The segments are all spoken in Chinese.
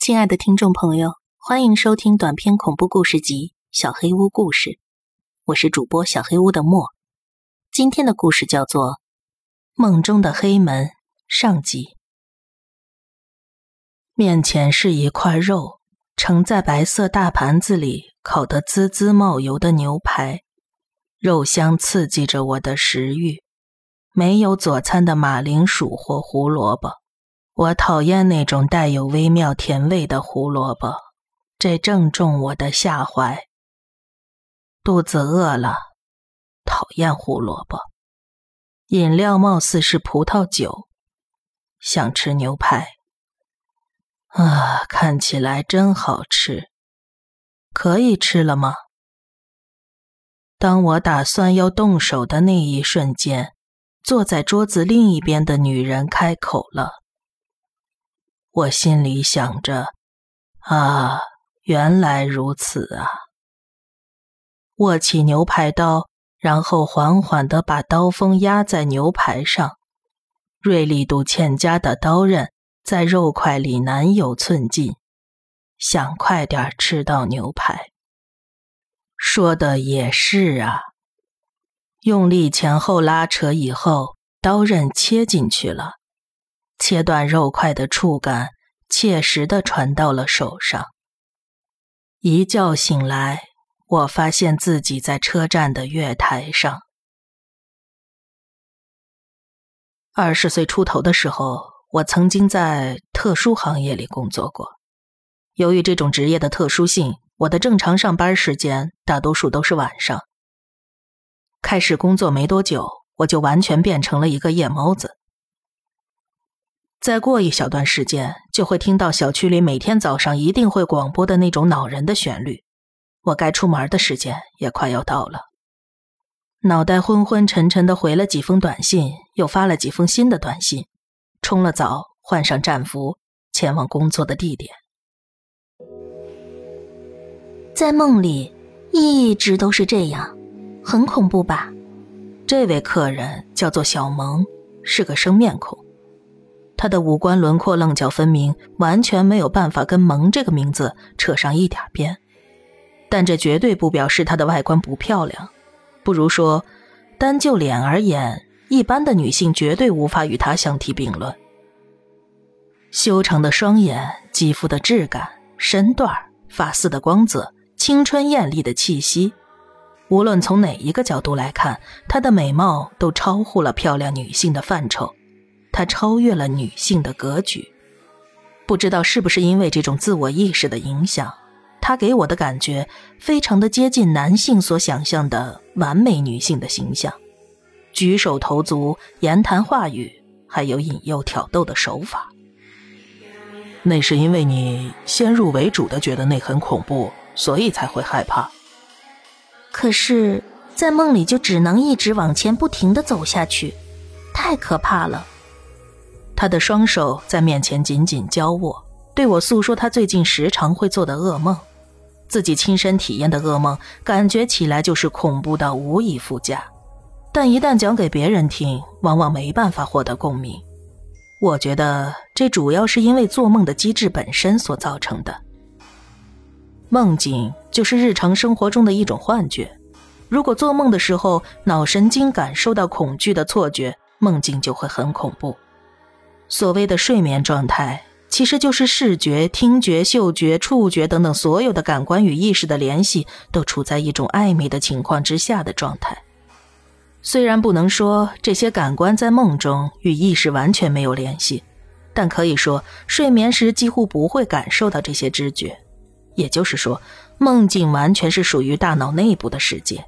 亲爱的听众朋友，欢迎收听短篇恐怖故事集《小黑屋故事》，我是主播小黑屋的莫。今天的故事叫做《梦中的黑门》上集。面前是一块肉，盛在白色大盘子里，烤得滋滋冒油的牛排，肉香刺激着我的食欲。没有佐餐的马铃薯或胡萝卜。我讨厌那种带有微妙甜味的胡萝卜，这正中我的下怀。肚子饿了，讨厌胡萝卜。饮料貌似是葡萄酒，想吃牛排。啊，看起来真好吃，可以吃了吗？当我打算要动手的那一瞬间，坐在桌子另一边的女人开口了。我心里想着：“啊，原来如此啊！”握起牛排刀，然后缓缓地把刀锋压在牛排上，锐利度欠佳的刀刃在肉块里难有寸进，想快点吃到牛排。说的也是啊！用力前后拉扯以后，刀刃切进去了。切断肉块的触感，切实的传到了手上。一觉醒来，我发现自己在车站的月台上。二十岁出头的时候，我曾经在特殊行业里工作过。由于这种职业的特殊性，我的正常上班时间大多数都是晚上。开始工作没多久，我就完全变成了一个夜猫子。再过一小段时间，就会听到小区里每天早上一定会广播的那种恼人的旋律。我该出门的时间也快要到了，脑袋昏昏沉沉的回了几封短信，又发了几封新的短信，冲了澡，换上战服，前往工作的地点。在梦里，一直都是这样，很恐怖吧？这位客人叫做小萌，是个生面孔。他的五官轮廓棱角分明，完全没有办法跟“萌”这个名字扯上一点边。但这绝对不表示他的外观不漂亮，不如说，单就脸而言，一般的女性绝对无法与他相提并论。修长的双眼，肌肤的质感，身段发丝的光泽，青春艳丽的气息，无论从哪一个角度来看，她的美貌都超乎了漂亮女性的范畴。她超越了女性的格局，不知道是不是因为这种自我意识的影响，她给我的感觉非常的接近男性所想象的完美女性的形象，举手投足、言谈话语，还有引诱挑逗的手法。那是因为你先入为主的觉得那很恐怖，所以才会害怕。可是，在梦里就只能一直往前不停的走下去，太可怕了。他的双手在面前紧紧交握，对我诉说他最近时常会做的噩梦，自己亲身体验的噩梦，感觉起来就是恐怖到无以复加。但一旦讲给别人听，往往没办法获得共鸣。我觉得这主要是因为做梦的机制本身所造成的。梦境就是日常生活中的一种幻觉，如果做梦的时候脑神经感受到恐惧的错觉，梦境就会很恐怖。所谓的睡眠状态，其实就是视觉、听觉、嗅觉、触觉等等所有的感官与意识的联系都处在一种暧昧的情况之下的状态。虽然不能说这些感官在梦中与意识完全没有联系，但可以说睡眠时几乎不会感受到这些知觉。也就是说，梦境完全是属于大脑内部的世界。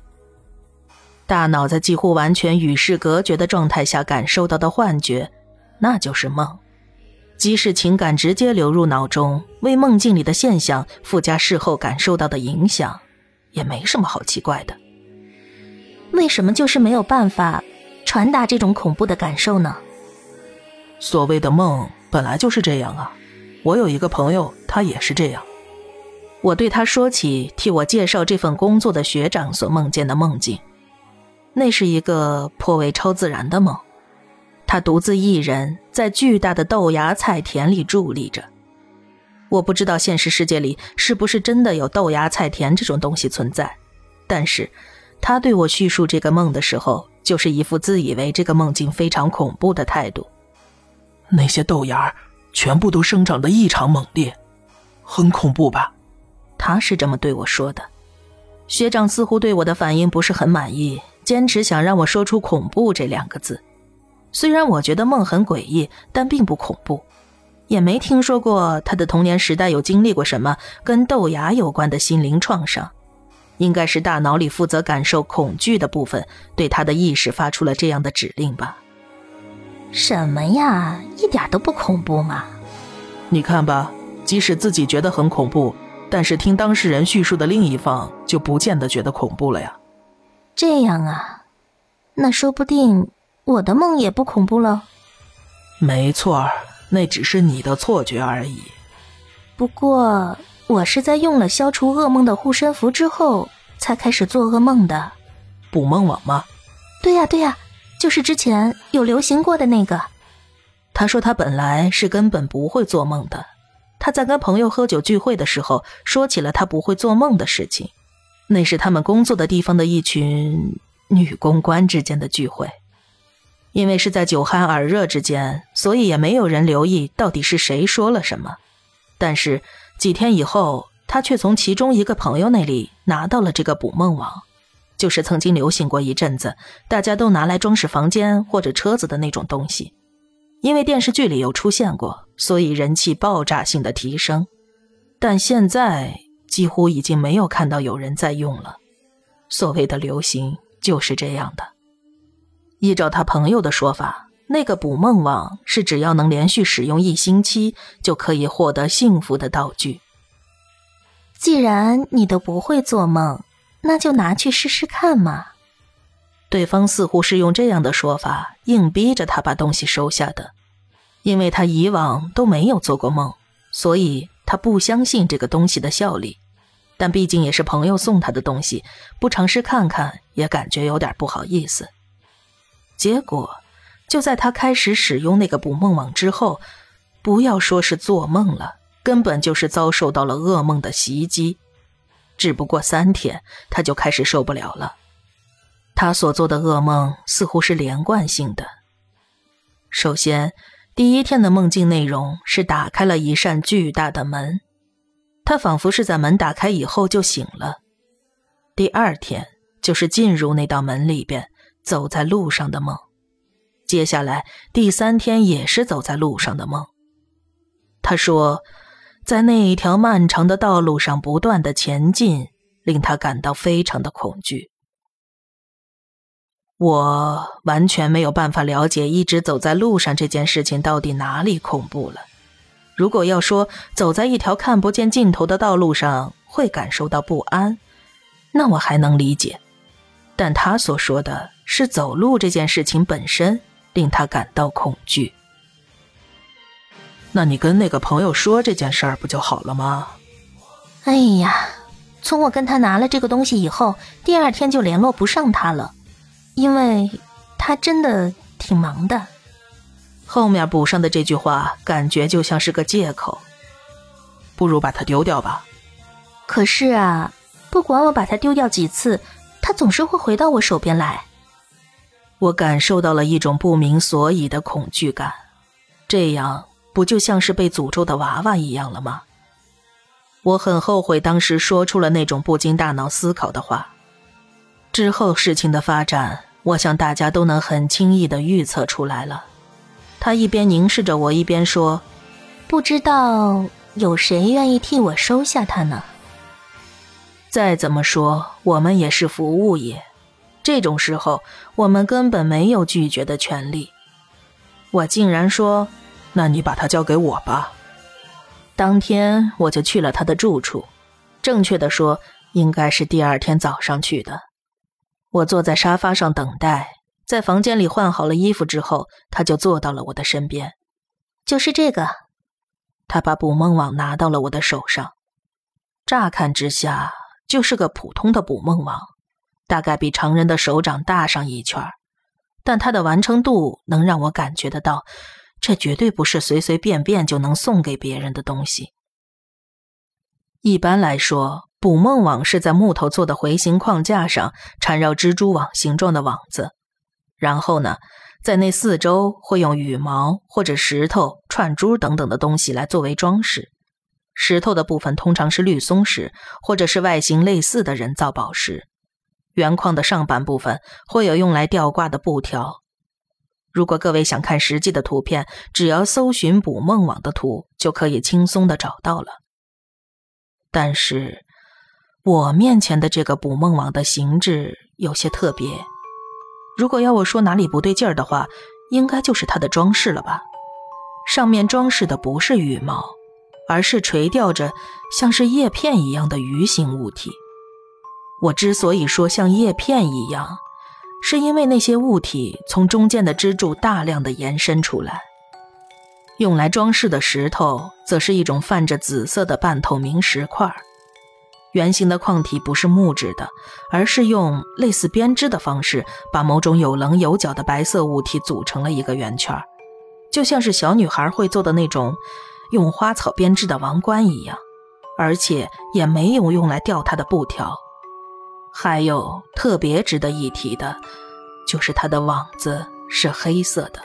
大脑在几乎完全与世隔绝的状态下感受到的幻觉。那就是梦，即使情感直接流入脑中，为梦境里的现象附加事后感受到的影响，也没什么好奇怪的。为什么就是没有办法传达这种恐怖的感受呢？所谓的梦本来就是这样啊！我有一个朋友，他也是这样。我对他说起替我介绍这份工作的学长所梦见的梦境，那是一个颇为超自然的梦。他独自一人在巨大的豆芽菜田里伫立着。我不知道现实世界里是不是真的有豆芽菜田这种东西存在，但是他对我叙述这个梦的时候，就是一副自以为这个梦境非常恐怖的态度。那些豆芽全部都生长得异常猛烈，很恐怖吧？他是这么对我说的。学长似乎对我的反应不是很满意，坚持想让我说出“恐怖”这两个字。虽然我觉得梦很诡异，但并不恐怖，也没听说过他的童年时代有经历过什么跟豆芽有关的心灵创伤。应该是大脑里负责感受恐惧的部分对他的意识发出了这样的指令吧。什么呀，一点都不恐怖嘛！你看吧，即使自己觉得很恐怖，但是听当事人叙述的另一方就不见得觉得恐怖了呀。这样啊，那说不定我的梦也不恐怖了。没错，那只是你的错觉而已。不过我是在用了消除噩梦的护身符之后才开始做噩梦的。捕梦网吗？对呀，对呀。就是之前有流行过的那个。他说他本来是根本不会做梦的。他在跟朋友喝酒聚会的时候，说起了他不会做梦的事情。那是他们工作的地方的一群女公关之间的聚会。因为是在酒酣耳热之间，所以也没有人留意到底是谁说了什么。但是几天以后，他却从其中一个朋友那里拿到了这个捕梦网。就是曾经流行过一阵子，大家都拿来装饰房间或者车子的那种东西，因为电视剧里有出现过，所以人气爆炸性的提升。但现在几乎已经没有看到有人在用了。所谓的流行就是这样的。依照他朋友的说法，那个捕梦网是只要能连续使用一星期，就可以获得幸福的道具。既然你都不会做梦。那就拿去试试看嘛。对方似乎是用这样的说法硬逼着他把东西收下的，因为他以往都没有做过梦，所以他不相信这个东西的效力。但毕竟也是朋友送他的东西，不尝试看看也感觉有点不好意思。结果就在他开始使用那个捕梦网之后，不要说是做梦了，根本就是遭受到了噩梦的袭击。只不过三天，他就开始受不了了。他所做的噩梦似乎是连贯性的。首先，第一天的梦境内容是打开了一扇巨大的门，他仿佛是在门打开以后就醒了。第二天就是进入那道门里边，走在路上的梦。接下来第三天也是走在路上的梦。他说。在那一条漫长的道路上不断的前进，令他感到非常的恐惧。我完全没有办法了解一直走在路上这件事情到底哪里恐怖了。如果要说走在一条看不见尽头的道路上会感受到不安，那我还能理解。但他所说的是走路这件事情本身令他感到恐惧。那你跟那个朋友说这件事儿不就好了吗？哎呀，从我跟他拿了这个东西以后，第二天就联络不上他了，因为他真的挺忙的。后面补上的这句话感觉就像是个借口，不如把它丢掉吧。可是啊，不管我把它丢掉几次，他总是会回到我手边来。我感受到了一种不明所以的恐惧感，这样。不就像是被诅咒的娃娃一样了吗？我很后悔当时说出了那种不经大脑思考的话。之后事情的发展，我想大家都能很轻易的预测出来了。他一边凝视着我，一边说：“不知道有谁愿意替我收下它呢？”再怎么说，我们也是服务业，这种时候我们根本没有拒绝的权利。我竟然说。那你把它交给我吧。当天我就去了他的住处，正确的说，应该是第二天早上去的。我坐在沙发上等待，在房间里换好了衣服之后，他就坐到了我的身边。就是这个。他把捕梦网拿到了我的手上，乍看之下就是个普通的捕梦网，大概比常人的手掌大上一圈，但它的完成度能让我感觉得到。这绝对不是随随便便就能送给别人的东西。一般来说，捕梦网是在木头做的回形框架上缠绕蜘蛛网形状的网子，然后呢，在那四周会用羽毛或者石头、串珠等等的东西来作为装饰。石头的部分通常是绿松石，或者是外形类似的人造宝石。圆框的上半部分会有用来吊挂的布条。如果各位想看实际的图片，只要搜寻捕梦网的图，就可以轻松的找到了。但是，我面前的这个捕梦网的形制有些特别。如果要我说哪里不对劲儿的话，应该就是它的装饰了吧？上面装饰的不是羽毛，而是垂吊着像是叶片一样的鱼形物体。我之所以说像叶片一样，是因为那些物体从中间的支柱大量的延伸出来。用来装饰的石头，则是一种泛着紫色的半透明石块。圆形的矿体不是木质的，而是用类似编织的方式，把某种有棱有角的白色物体组成了一个圆圈，就像是小女孩会做的那种用花草编织的王冠一样，而且也没有用来吊它的布条。还有特别值得一提的，就是它的网子是黑色的。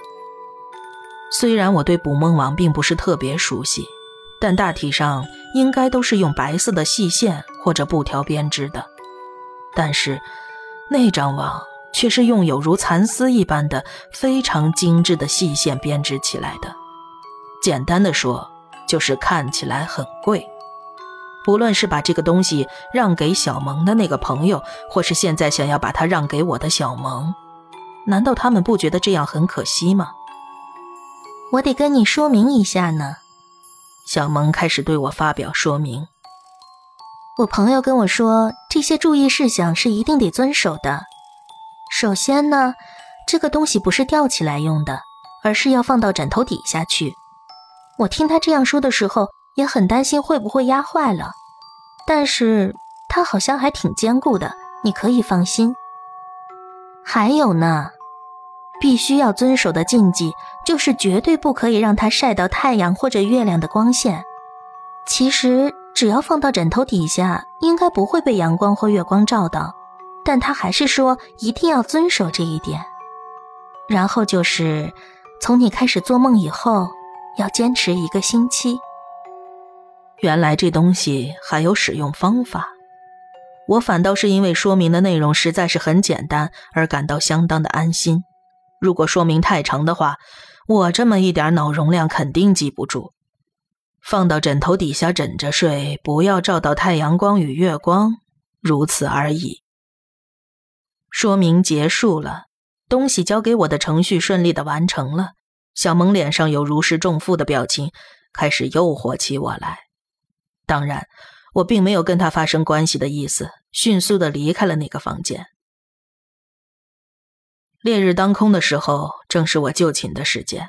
虽然我对捕梦网并不是特别熟悉，但大体上应该都是用白色的细线或者布条编织的。但是那张网却是用有如蚕丝一般的非常精致的细线编织起来的。简单的说，就是看起来很贵。不论是把这个东西让给小萌的那个朋友，或是现在想要把它让给我的小萌，难道他们不觉得这样很可惜吗？我得跟你说明一下呢。小萌开始对我发表说明。我朋友跟我说，这些注意事项是一定得遵守的。首先呢，这个东西不是吊起来用的，而是要放到枕头底下去。我听他这样说的时候，也很担心会不会压坏了。但是它好像还挺坚固的，你可以放心。还有呢。必须要遵守的禁忌就是绝对不可以让它晒到太阳或者月亮的光线。其实只要放到枕头底下，应该不会被阳光或月光照到。但他还是说一定要遵守这一点。然后就是从你开始做梦以后，要坚持一个星期。原来这东西还有使用方法，我反倒是因为说明的内容实在是很简单而感到相当的安心。如果说明太长的话，我这么一点脑容量肯定记不住。放到枕头底下枕着睡，不要照到太阳光与月光，如此而已。说明结束了，东西交给我的程序顺利的完成了。小萌脸上有如释重负的表情，开始诱惑起我来。当然，我并没有跟他发生关系的意思，迅速的离开了那个房间。烈日当空的时候，正是我就寝的时间。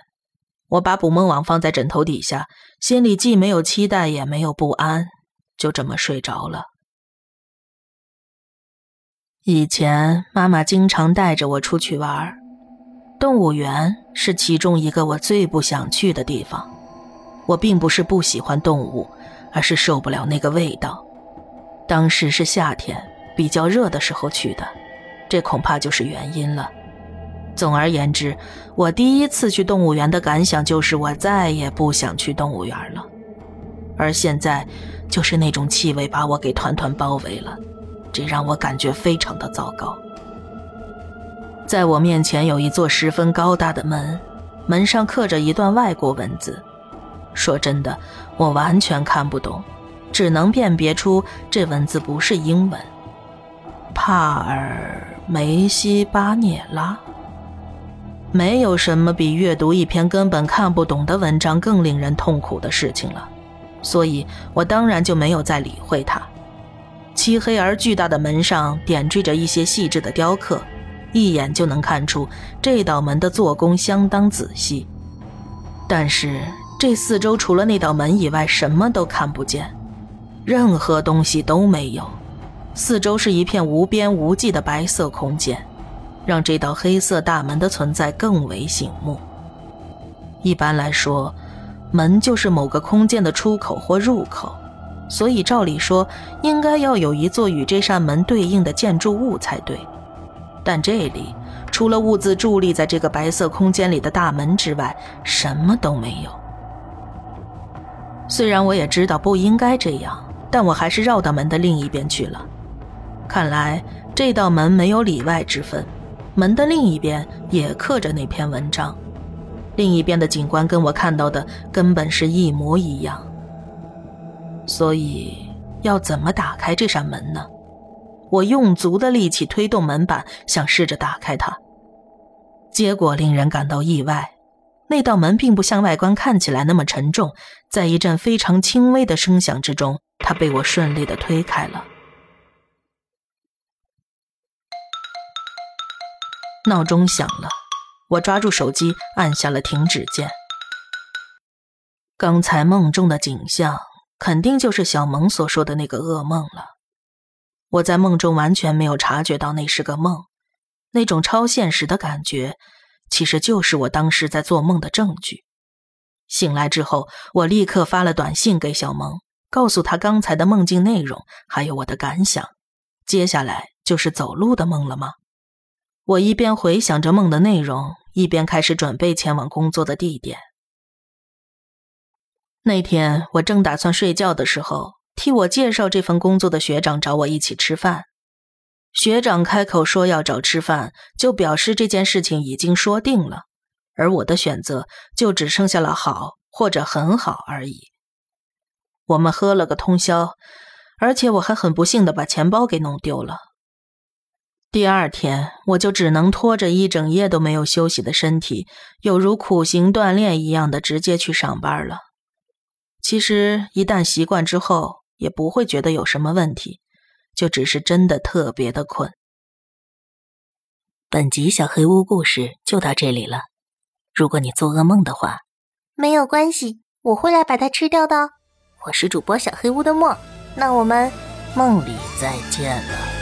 我把捕梦网放在枕头底下，心里既没有期待，也没有不安，就这么睡着了。以前妈妈经常带着我出去玩，动物园是其中一个我最不想去的地方。我并不是不喜欢动物，而是受不了那个味道。当时是夏天，比较热的时候去的，这恐怕就是原因了。总而言之，我第一次去动物园的感想就是我再也不想去动物园了。而现在，就是那种气味把我给团团包围了，这让我感觉非常的糟糕。在我面前有一座十分高大的门，门上刻着一段外国文字。说真的，我完全看不懂，只能辨别出这文字不是英文。帕尔梅西巴涅拉。没有什么比阅读一篇根本看不懂的文章更令人痛苦的事情了，所以我当然就没有再理会它。漆黑而巨大的门上点缀着一些细致的雕刻，一眼就能看出这道门的做工相当仔细。但是这四周除了那道门以外，什么都看不见，任何东西都没有，四周是一片无边无际的白色空间。让这道黑色大门的存在更为醒目。一般来说，门就是某个空间的出口或入口，所以照理说应该要有一座与这扇门对应的建筑物才对。但这里除了兀自伫立在这个白色空间里的大门之外，什么都没有。虽然我也知道不应该这样，但我还是绕到门的另一边去了。看来这道门没有里外之分，门的另一边也刻着那篇文章，另一边的景观跟我看到的根本是一模一样。所以要怎么打开这扇门呢？我用足的力气推动门板，想试着打开它，结果令人感到意外。那道门并不像外观看起来那么沉重，在一阵非常轻微的声响之中，它被我顺利的推开了。闹钟响了，我抓住手机按下了停止键。刚才梦中的景象，肯定就是小萌所说的那个噩梦了。我在梦中完全没有察觉到那是个梦，那种超现实的感觉。其实就是我当时在做梦的证据。醒来之后，我立刻发了短信给小萌，告诉他刚才的梦境内容，还有我的感想。接下来就是走路的梦了吗？我一边回想着梦的内容，一边开始准备前往工作的地点。那天我正打算睡觉的时候，替我介绍这份工作的学长找我一起吃饭。学长开口说要找吃饭，就表示这件事情已经说定了，而我的选择就只剩下了好或者很好而已。我们喝了个通宵，而且我还很不幸的把钱包给弄丢了。第二天，我就只能拖着一整夜都没有休息的身体，有如苦行锻炼一样的直接去上班了。其实一旦习惯之后，也不会觉得有什么问题。就只是真的特别的困。本集小黑屋故事就到这里了。如果你做噩梦的话，没有关系，我会来把它吃掉的。我是主播小黑屋的墨，那我们梦里再见了。